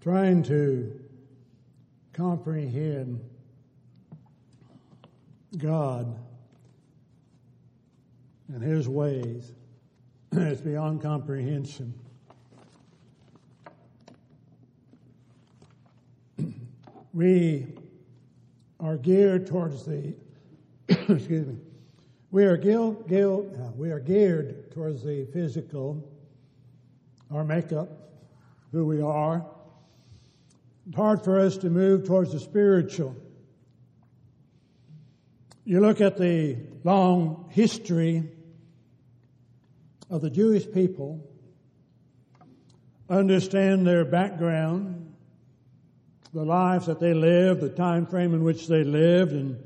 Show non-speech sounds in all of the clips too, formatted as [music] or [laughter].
trying to comprehend God and His ways. [clears throat] it's beyond comprehension. [clears throat] we are geared towards the, [clears throat] excuse me, we are, gil, uh, we are geared towards the physical, our makeup, who we are. It's hard for us to move towards the spiritual. You look at the long history of the Jewish people, understand their background, the lives that they lived, the time frame in which they lived, and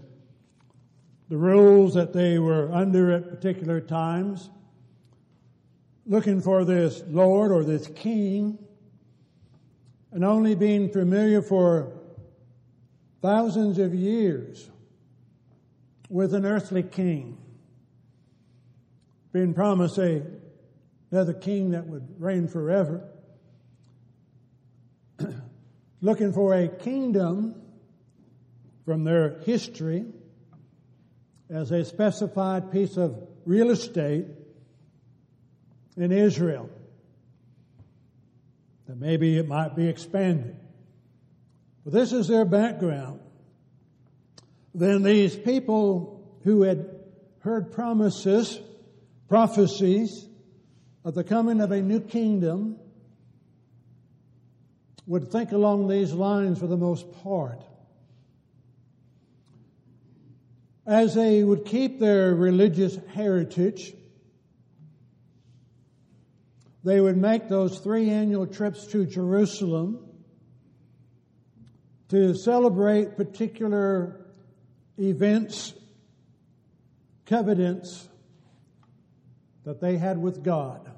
the rules that they were under at particular times, looking for this Lord or this King, and only being familiar for thousands of years with an earthly king, being promised a, another king that would reign forever, [clears throat] looking for a kingdom from their history as a specified piece of real estate in Israel. That maybe it might be expanded. But this is their background. Then these people who had heard promises, prophecies of the coming of a new kingdom would think along these lines for the most part. as they would keep their religious heritage, they would make those three annual trips to Jerusalem to celebrate particular events, covenants that they had with God.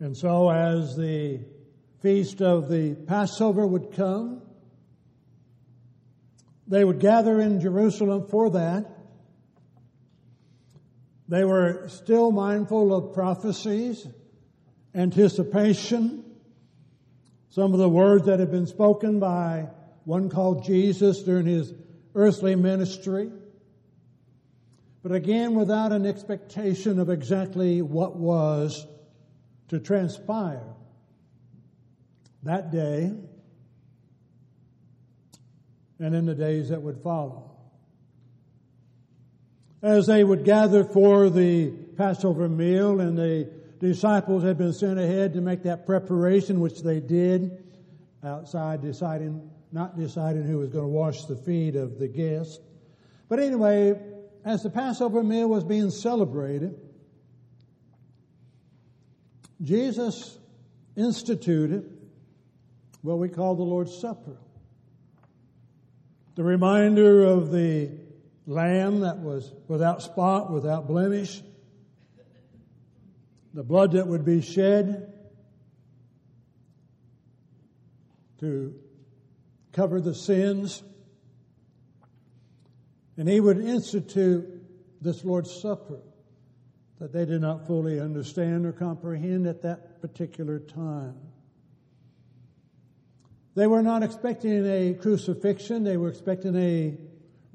And so as the feast of the Passover would come, they would gather in Jerusalem for that. They were still mindful of prophecies, anticipation, some of the words that had been spoken by one called Jesus during his earthly ministry. But again, without an expectation of exactly what was to transpire that day and in the days that would follow. As they would gather for the Passover meal and the disciples had been sent ahead to make that preparation, which they did outside deciding, not deciding who was going to wash the feet of the guests. But anyway, as the Passover meal was being celebrated, Jesus instituted what we call the Lord's Supper the reminder of the lamb that was without spot, without blemish, the blood that would be shed to cover the sins. And he would institute this Lord's Supper that they did not fully understand or comprehend at that particular time. They were not expecting a crucifixion, they were expecting a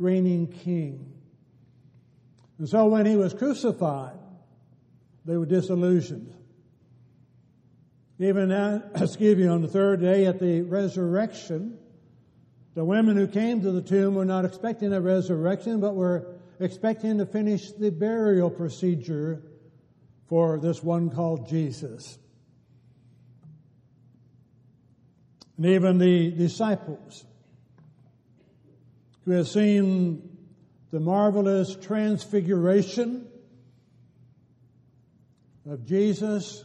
reigning king. And so when he was crucified, they were disillusioned. Even now, [clears throat] excuse me, on the third day at the resurrection, the women who came to the tomb were not expecting a resurrection, but were expecting to finish the burial procedure for this one called Jesus. and even the disciples who have seen the marvelous transfiguration of Jesus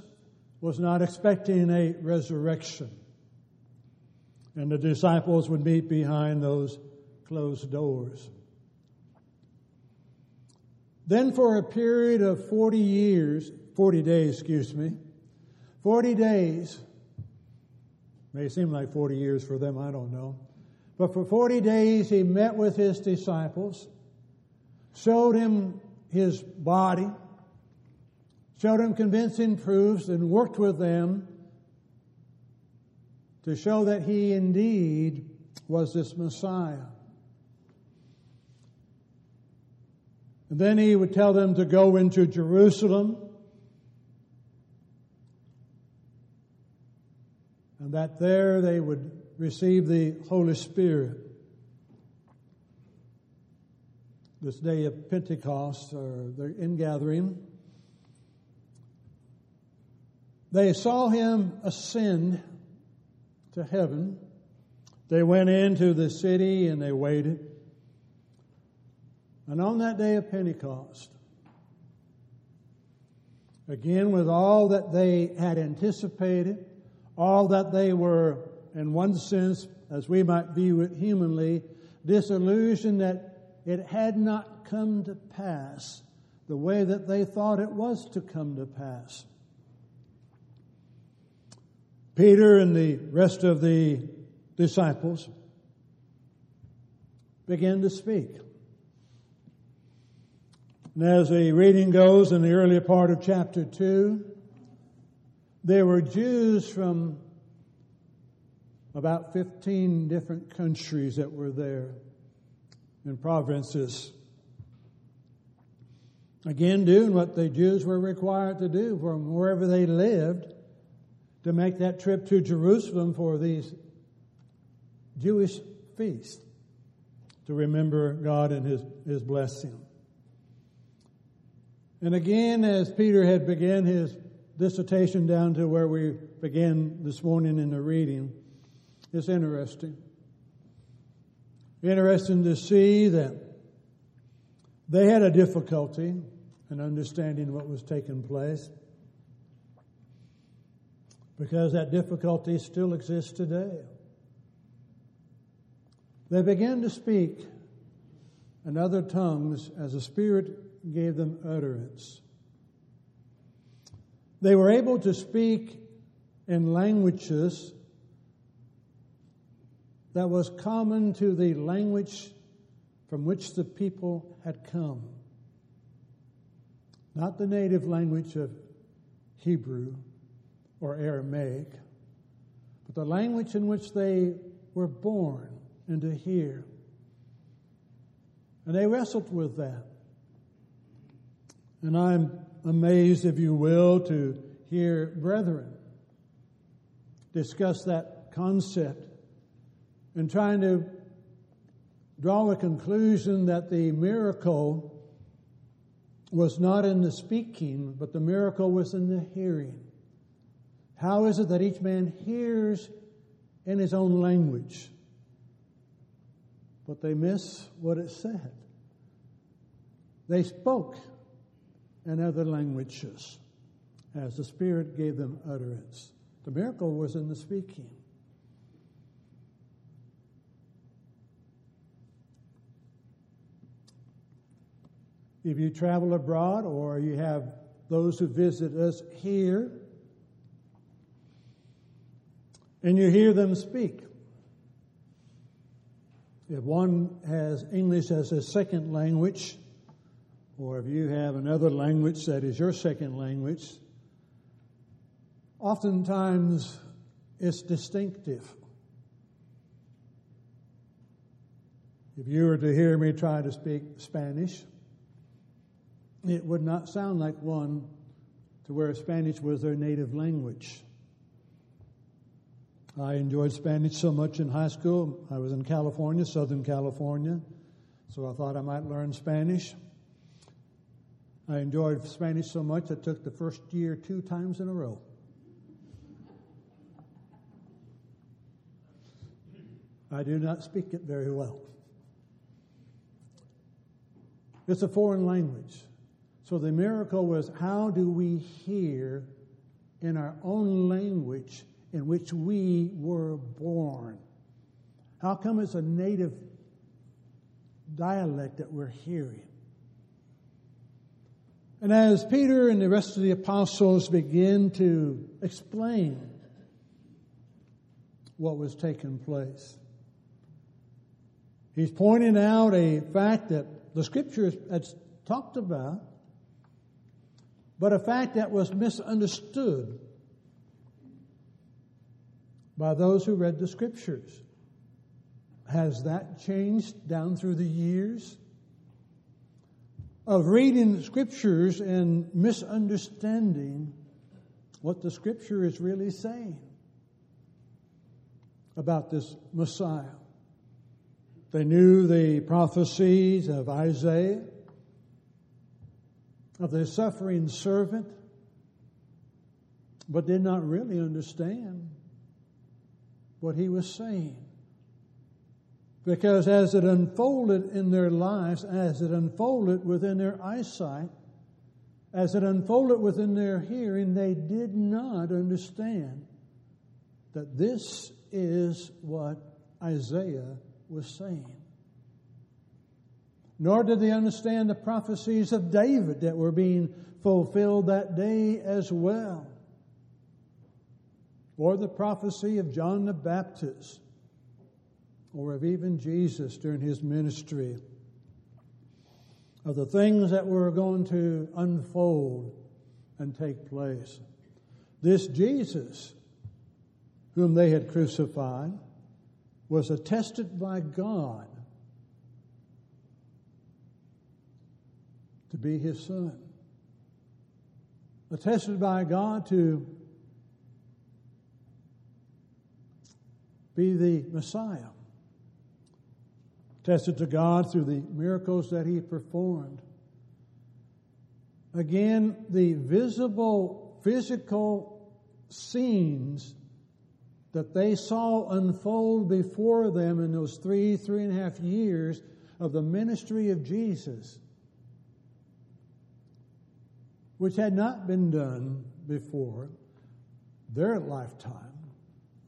was not expecting a resurrection. And the disciples would meet behind those closed doors. Then for a period of 40 years, 40 days, excuse me, 40 days, May seem like 40 years for them, I don't know. But for 40 days he met with his disciples, showed him his body, showed him convincing proofs, and worked with them to show that he indeed was this Messiah. And then he would tell them to go into Jerusalem and that there they would receive the Holy Spirit. This day of Pentecost uh, or the ingathering. They saw him ascend to heaven. They went into the city and they waited. And on that day of Pentecost, again with all that they had anticipated, all that they were, in one sense, as we might view it humanly, disillusioned that it had not come to pass the way that they thought it was to come to pass. Peter and the rest of the disciples began to speak. And as the reading goes in the earlier part of chapter 2, there were Jews from about 15 different countries that were there and provinces. Again, doing what the Jews were required to do from wherever they lived to make that trip to Jerusalem for these Jewish feasts to remember God and His, His blessing. And again, as Peter had begun his dissertation down to where we began this morning in the reading, it's interesting. Interesting to see that they had a difficulty in understanding what was taking place because that difficulty still exists today. They began to speak in other tongues as the Spirit gave them utterance. They were able to speak in languages that was common to the language from which the people had come. Not the native language of Hebrew, or Aramaic, but the language in which they were born and to hear. And they wrestled with that. And I'm amazed, if you will, to hear brethren discuss that concept and trying to draw a conclusion that the miracle was not in the speaking, but the miracle was in the hearing. How is it that each man hears in his own language? But they miss what it said. They spoke in other languages as the Spirit gave them utterance. The miracle was in the speaking. If you travel abroad or you have those who visit us here, and you hear them speak. If one has English as a second language, or if you have another language that is your second language, oftentimes it's distinctive. If you were to hear me try to speak Spanish, it would not sound like one to where Spanish was their native language. I enjoyed Spanish so much in high school. I was in California, Southern California, so I thought I might learn Spanish. I enjoyed Spanish so much I took the first year two times in a row. I do not speak it very well. It's a foreign language. So the miracle was how do we hear in our own language in which we were born. How come it's a native dialect that we're hearing? And as Peter and the rest of the apostles begin to explain what was taking place, he's pointing out a fact that the scriptures has talked about, but a fact that was misunderstood by those who read the scriptures. Has that changed down through the years? Of reading scriptures and misunderstanding what the scripture is really saying about this Messiah. They knew the prophecies of Isaiah, of the suffering servant, but did not really understand what he was saying. Because as it unfolded in their lives, as it unfolded within their eyesight, as it unfolded within their hearing, they did not understand that this is what Isaiah was saying. Nor did they understand the prophecies of David that were being fulfilled that day as well. Or the prophecy of John the Baptist, or of even Jesus during his ministry, of the things that were going to unfold and take place. This Jesus whom they had crucified, was attested by God to be his son. Attested by God to be the Messiah. Tested to God through the miracles that he performed. Again, the visible, physical scenes that they saw unfold before them in those three, three and a half years of the ministry of Jesus, which had not been done before their lifetime,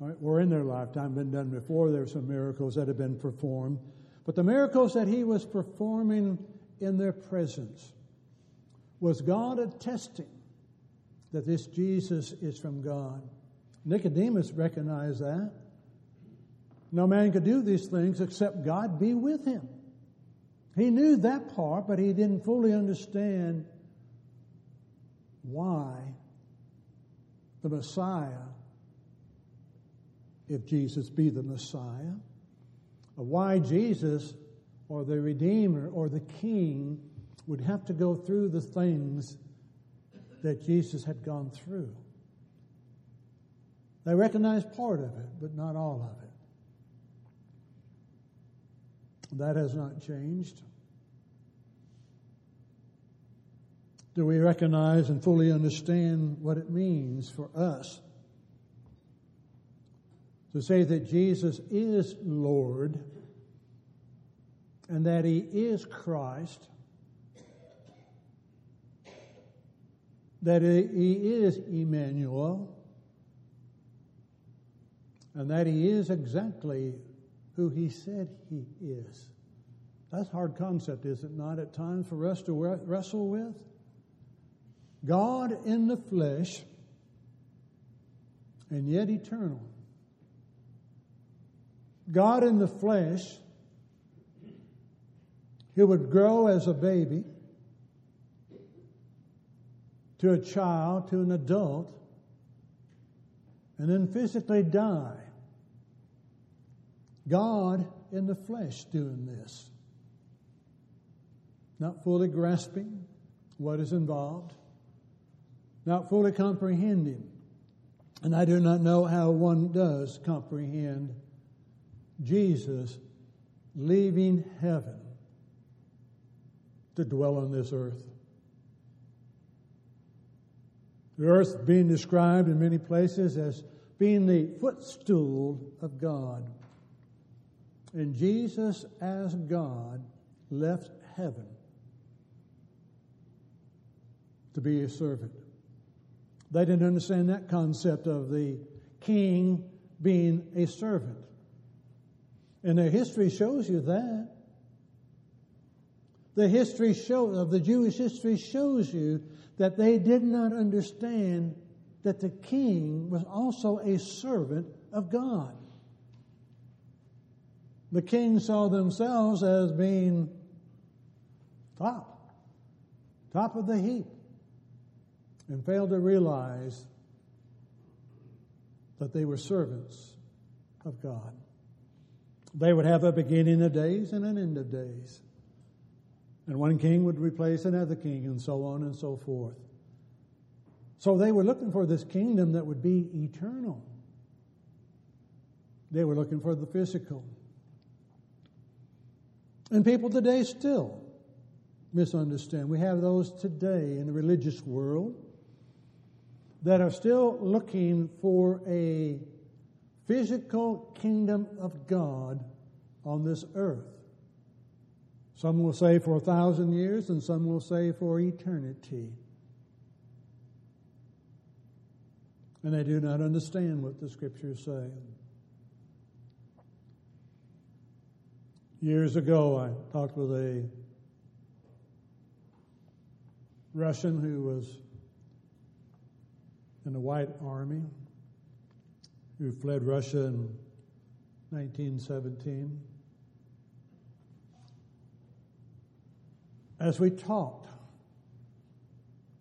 right, or in their lifetime been done before. There were some miracles that had been performed, but the miracles that he was performing in their presence was God attesting that this Jesus is from God. Nicodemus recognized that. No man could do these things except God be with him. He knew that part, but he didn't fully understand why the Messiah, if Jesus be the Messiah, why Jesus or the Redeemer or the King would have to go through the things that Jesus had gone through. They recognize part of it, but not all of it. That has not changed. Do we recognize and fully understand what it means for us to say that Jesus is Lord and that He is Christ, that He is Emmanuel, and that he is exactly who he said he is. That's hard concept, is it not, at times for us to wrestle with? God in the flesh, and yet eternal. God in the flesh, who would grow as a baby to a child, to an adult, and then physically die God in the flesh doing this. Not fully grasping what is involved, not fully comprehending. And I do not know how one does comprehend Jesus leaving heaven to dwell on this earth. The earth being described in many places as being the footstool of God. And Jesus, as God, left heaven to be a servant. They didn't understand that concept of the king being a servant. And their history shows you that. The history show, of the Jewish history shows you that they did not understand that the king was also a servant of God. The kings saw themselves as being top, top of the heap, and failed to realize that they were servants of God. They would have a beginning of days and an end of days. And one king would replace another king, and so on and so forth. So they were looking for this kingdom that would be eternal. They were looking for the physical. And people today still misunderstand. We have those today in the religious world that are still looking for a physical kingdom of God on this earth. Some will say for a thousand years, and some will say for eternity. And they do not understand what the scriptures say. Years ago, I talked with a Russian who was in the White Army, who fled Russia in 1917. As we talked,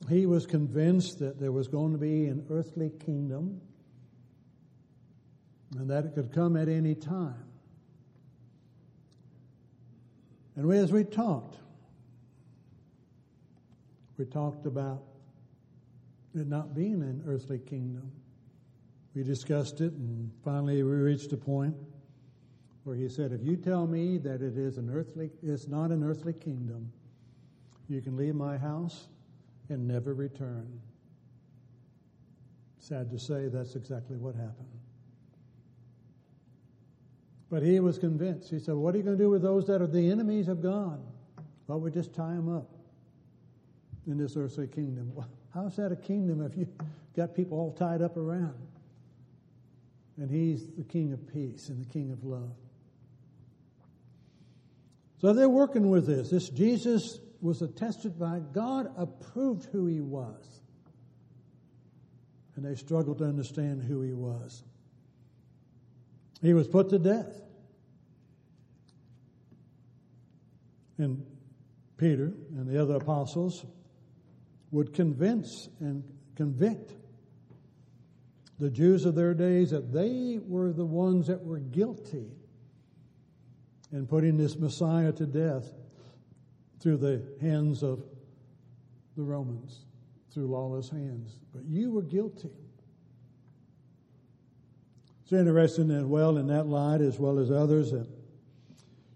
he was convinced that there was going to be an earthly kingdom and that it could come at any time. And we, as we talked, we talked about it not being an earthly kingdom. We discussed it, and finally we reached a point where he said, "If you tell me that it is an earthly, it's not an earthly kingdom, you can leave my house and never return." Sad to say, that's exactly what happened. But he was convinced. He said, What are you going to do with those that are the enemies of God? Well, we just tie them up in this earthly kingdom. [laughs] How's that a kingdom if you got people all tied up around? And he's the king of peace and the king of love. So they're working with this. This Jesus was attested by God, approved who he was. And they struggled to understand who he was. He was put to death. And Peter and the other apostles would convince and convict the Jews of their days that they were the ones that were guilty in putting this Messiah to death through the hands of the Romans, through lawless hands. But you were guilty. It's interesting as well in that light, as well as others, that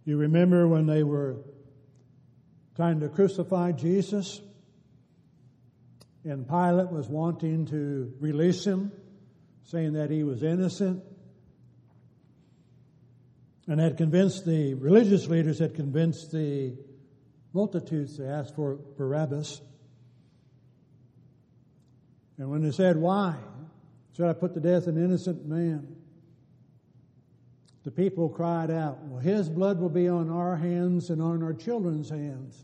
you remember when they were trying to crucify Jesus, and Pilate was wanting to release him, saying that he was innocent, and had convinced the religious leaders, had convinced the multitudes to ask for Barabbas. And when they said, Why? Should I put to death an innocent man? the people cried out, Well, his blood will be on our hands and on our children's hands.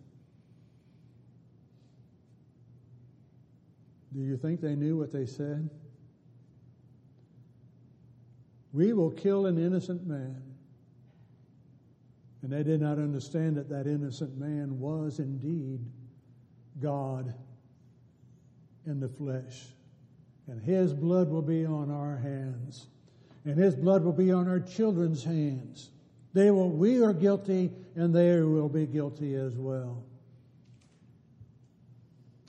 Do you think they knew what they said? We will kill an innocent man. And they did not understand that that innocent man was indeed God in the flesh. And his blood will be on our hands and his blood will be on our children's hands. They will, we are guilty, and they will be guilty as well.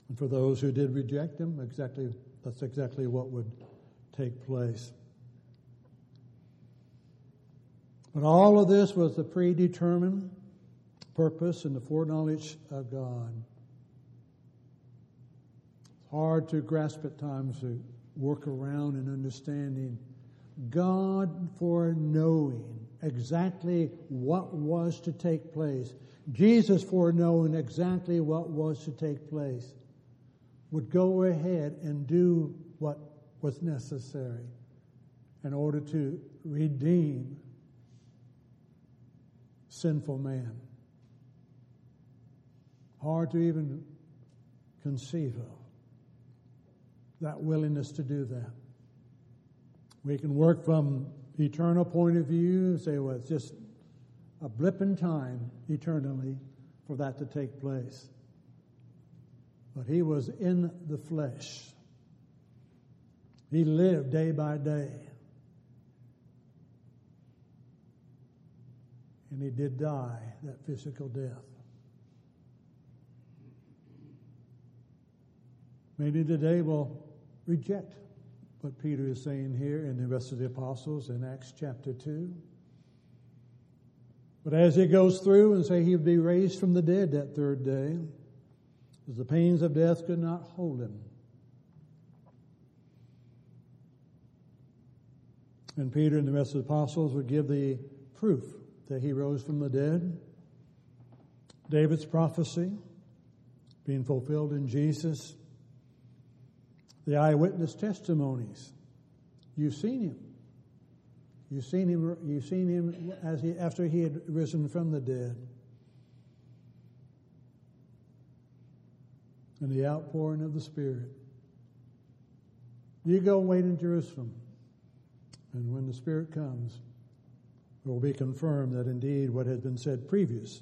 And for those who did reject him, exactly that's exactly what would take place. But all of this was the predetermined purpose and the foreknowledge of God. It's hard to grasp at times to work around in understanding God foreknowing exactly what was to take place, Jesus foreknowing exactly what was to take place, would go ahead and do what was necessary in order to redeem sinful man. Hard to even conceive of that willingness to do that. We can work from eternal point of view, say, well, it's just a blip in time eternally for that to take place. But he was in the flesh. He lived day by day. And he did die that physical death. Many today will reject what Peter is saying here in the rest of the apostles in Acts chapter 2. But as he goes through and say he would be raised from the dead that third day, as the pains of death could not hold him. And Peter and the rest of the apostles would give the proof that he rose from the dead. David's prophecy being fulfilled in Jesus. The eyewitness testimonies. You've seen him. You've seen him, you've seen him as he, after he had risen from the dead. And the outpouring of the Spirit. You go wait in Jerusalem. And when the Spirit comes, it will be confirmed that indeed what had been said previous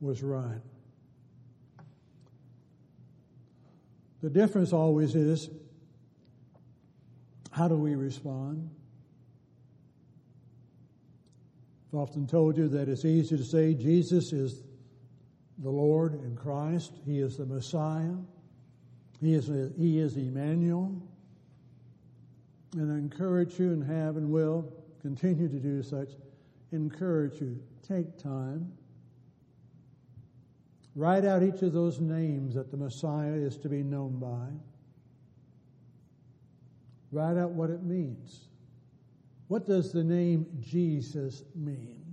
was right. The difference always is how do we respond? I've often told you that it's easy to say Jesus is the Lord and Christ. He is the Messiah. He is, he is Emmanuel. And I encourage you and have and will continue to do such. Encourage you. Take time. Write out each of those names that the Messiah is to be known by. Write out what it means. What does the name Jesus mean?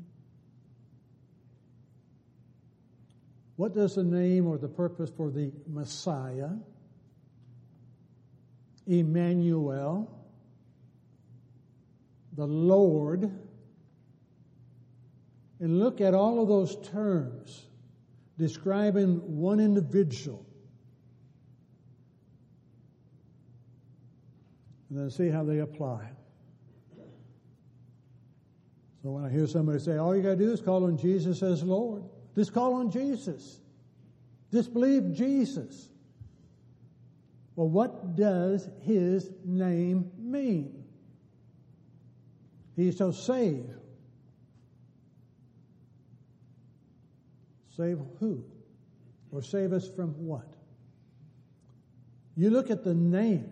What does the name or the purpose for the Messiah, Emmanuel, the Lord, and look at all of those terms describing one individual. And then see how they apply. So when I hear somebody say, all you got to do is call on Jesus as Lord, just call on Jesus. Just believe Jesus. Well, what does his name mean? He shall save. Save who? Or save us from what? You look at the name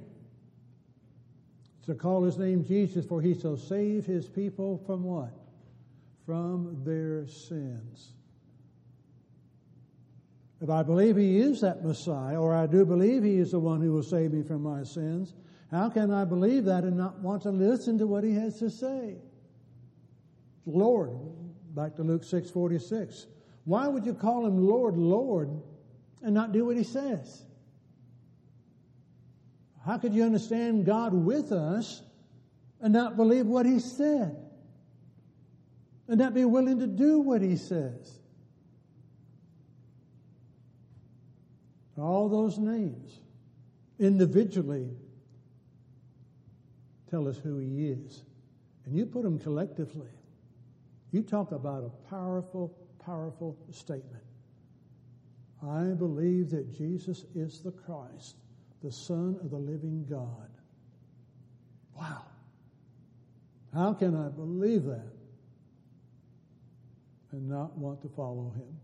to call his name Jesus, for he shall save his people from what? From their sins. If I believe he is that Messiah, or I do believe he is the one who will save me from my sins, how can I believe that and not want to listen to what he has to say? Lord, back to Luke 6:46. Why would you call him Lord, Lord, and not do what he says? How could you understand God with us and not believe what He said? And not be willing to do what He says? All those names individually tell us who He is. And you put them collectively. You talk about a powerful, powerful statement. I believe that Jesus is the Christ the Son of the living God. Wow. How can I believe that and not want to follow him?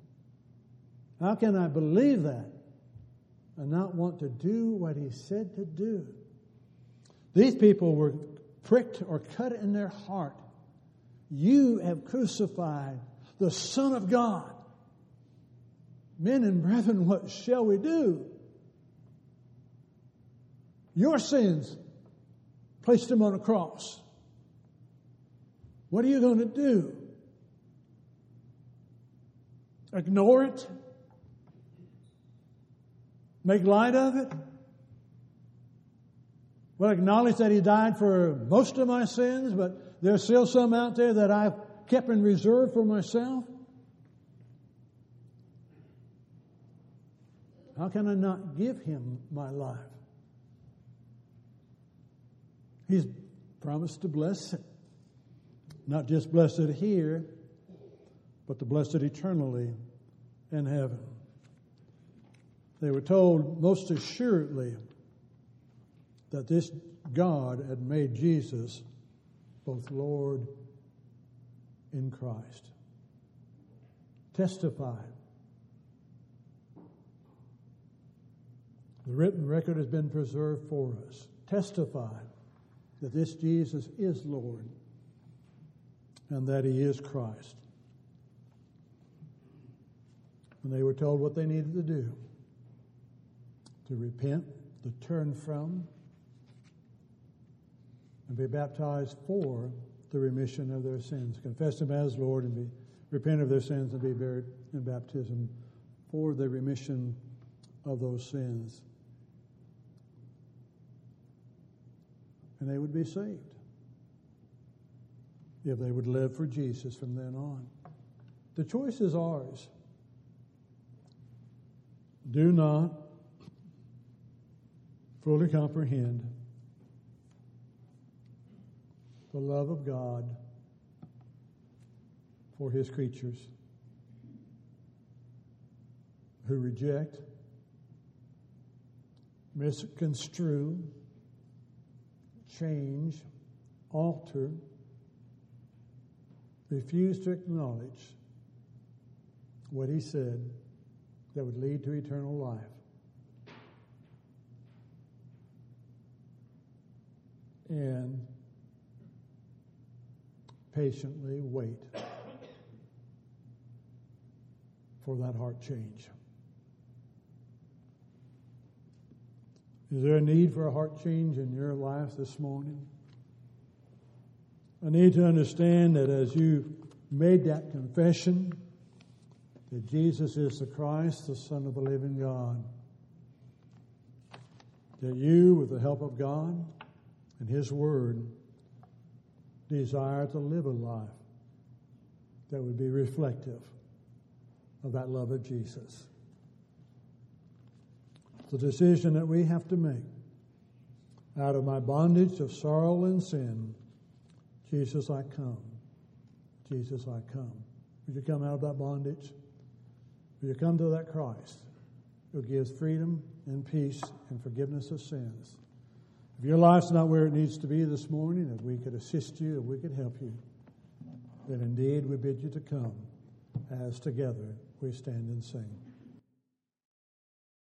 How can I believe that and not want to do what he said to do? These people were pricked or cut in their heart. You have crucified the Son of God. Men and brethren, what shall we do? your sins, placed him on a cross. What are you going to do? Ignore it? Make light of it? Well, acknowledge that he died for most of my sins, but there's still some out there that I've kept in reserve for myself. How can I not give him my life? He's promised to bless it. Not just bless it here, but to bless it eternally in heaven. They were told most assuredly that this God had made Jesus both Lord in Christ. testify. The written record has been preserved for us. Testify that this Jesus is Lord and that he is Christ. And they were told what they needed to do to repent, to turn from, and be baptized for the remission of their sins. Confess Him as Lord and be repent of their sins and be buried in baptism for the remission of those sins. And they would be saved if they would live for Jesus from then on. The choice is ours. Do not fully comprehend the love of God for his creatures who reject, misconstrue, change, alter, refuse to acknowledge what he said that would lead to eternal life. And patiently wait for that heart change. Is there a need for a heart change in your life this morning? I need to understand that as you made that confession that Jesus is the Christ, the Son of the living God, that you, with the help of God and His Word, desire to live a life that would be reflective of that love of Jesus. A decision that we have to make. Out of my bondage of sorrow and sin, Jesus, I come. Jesus, I come. Would you come out of that bondage? Will you come to that Christ who gives freedom and peace and forgiveness of sins? If your life's not where it needs to be this morning, if we could assist you, if we could help you, then indeed we bid you to come as together we stand and sing.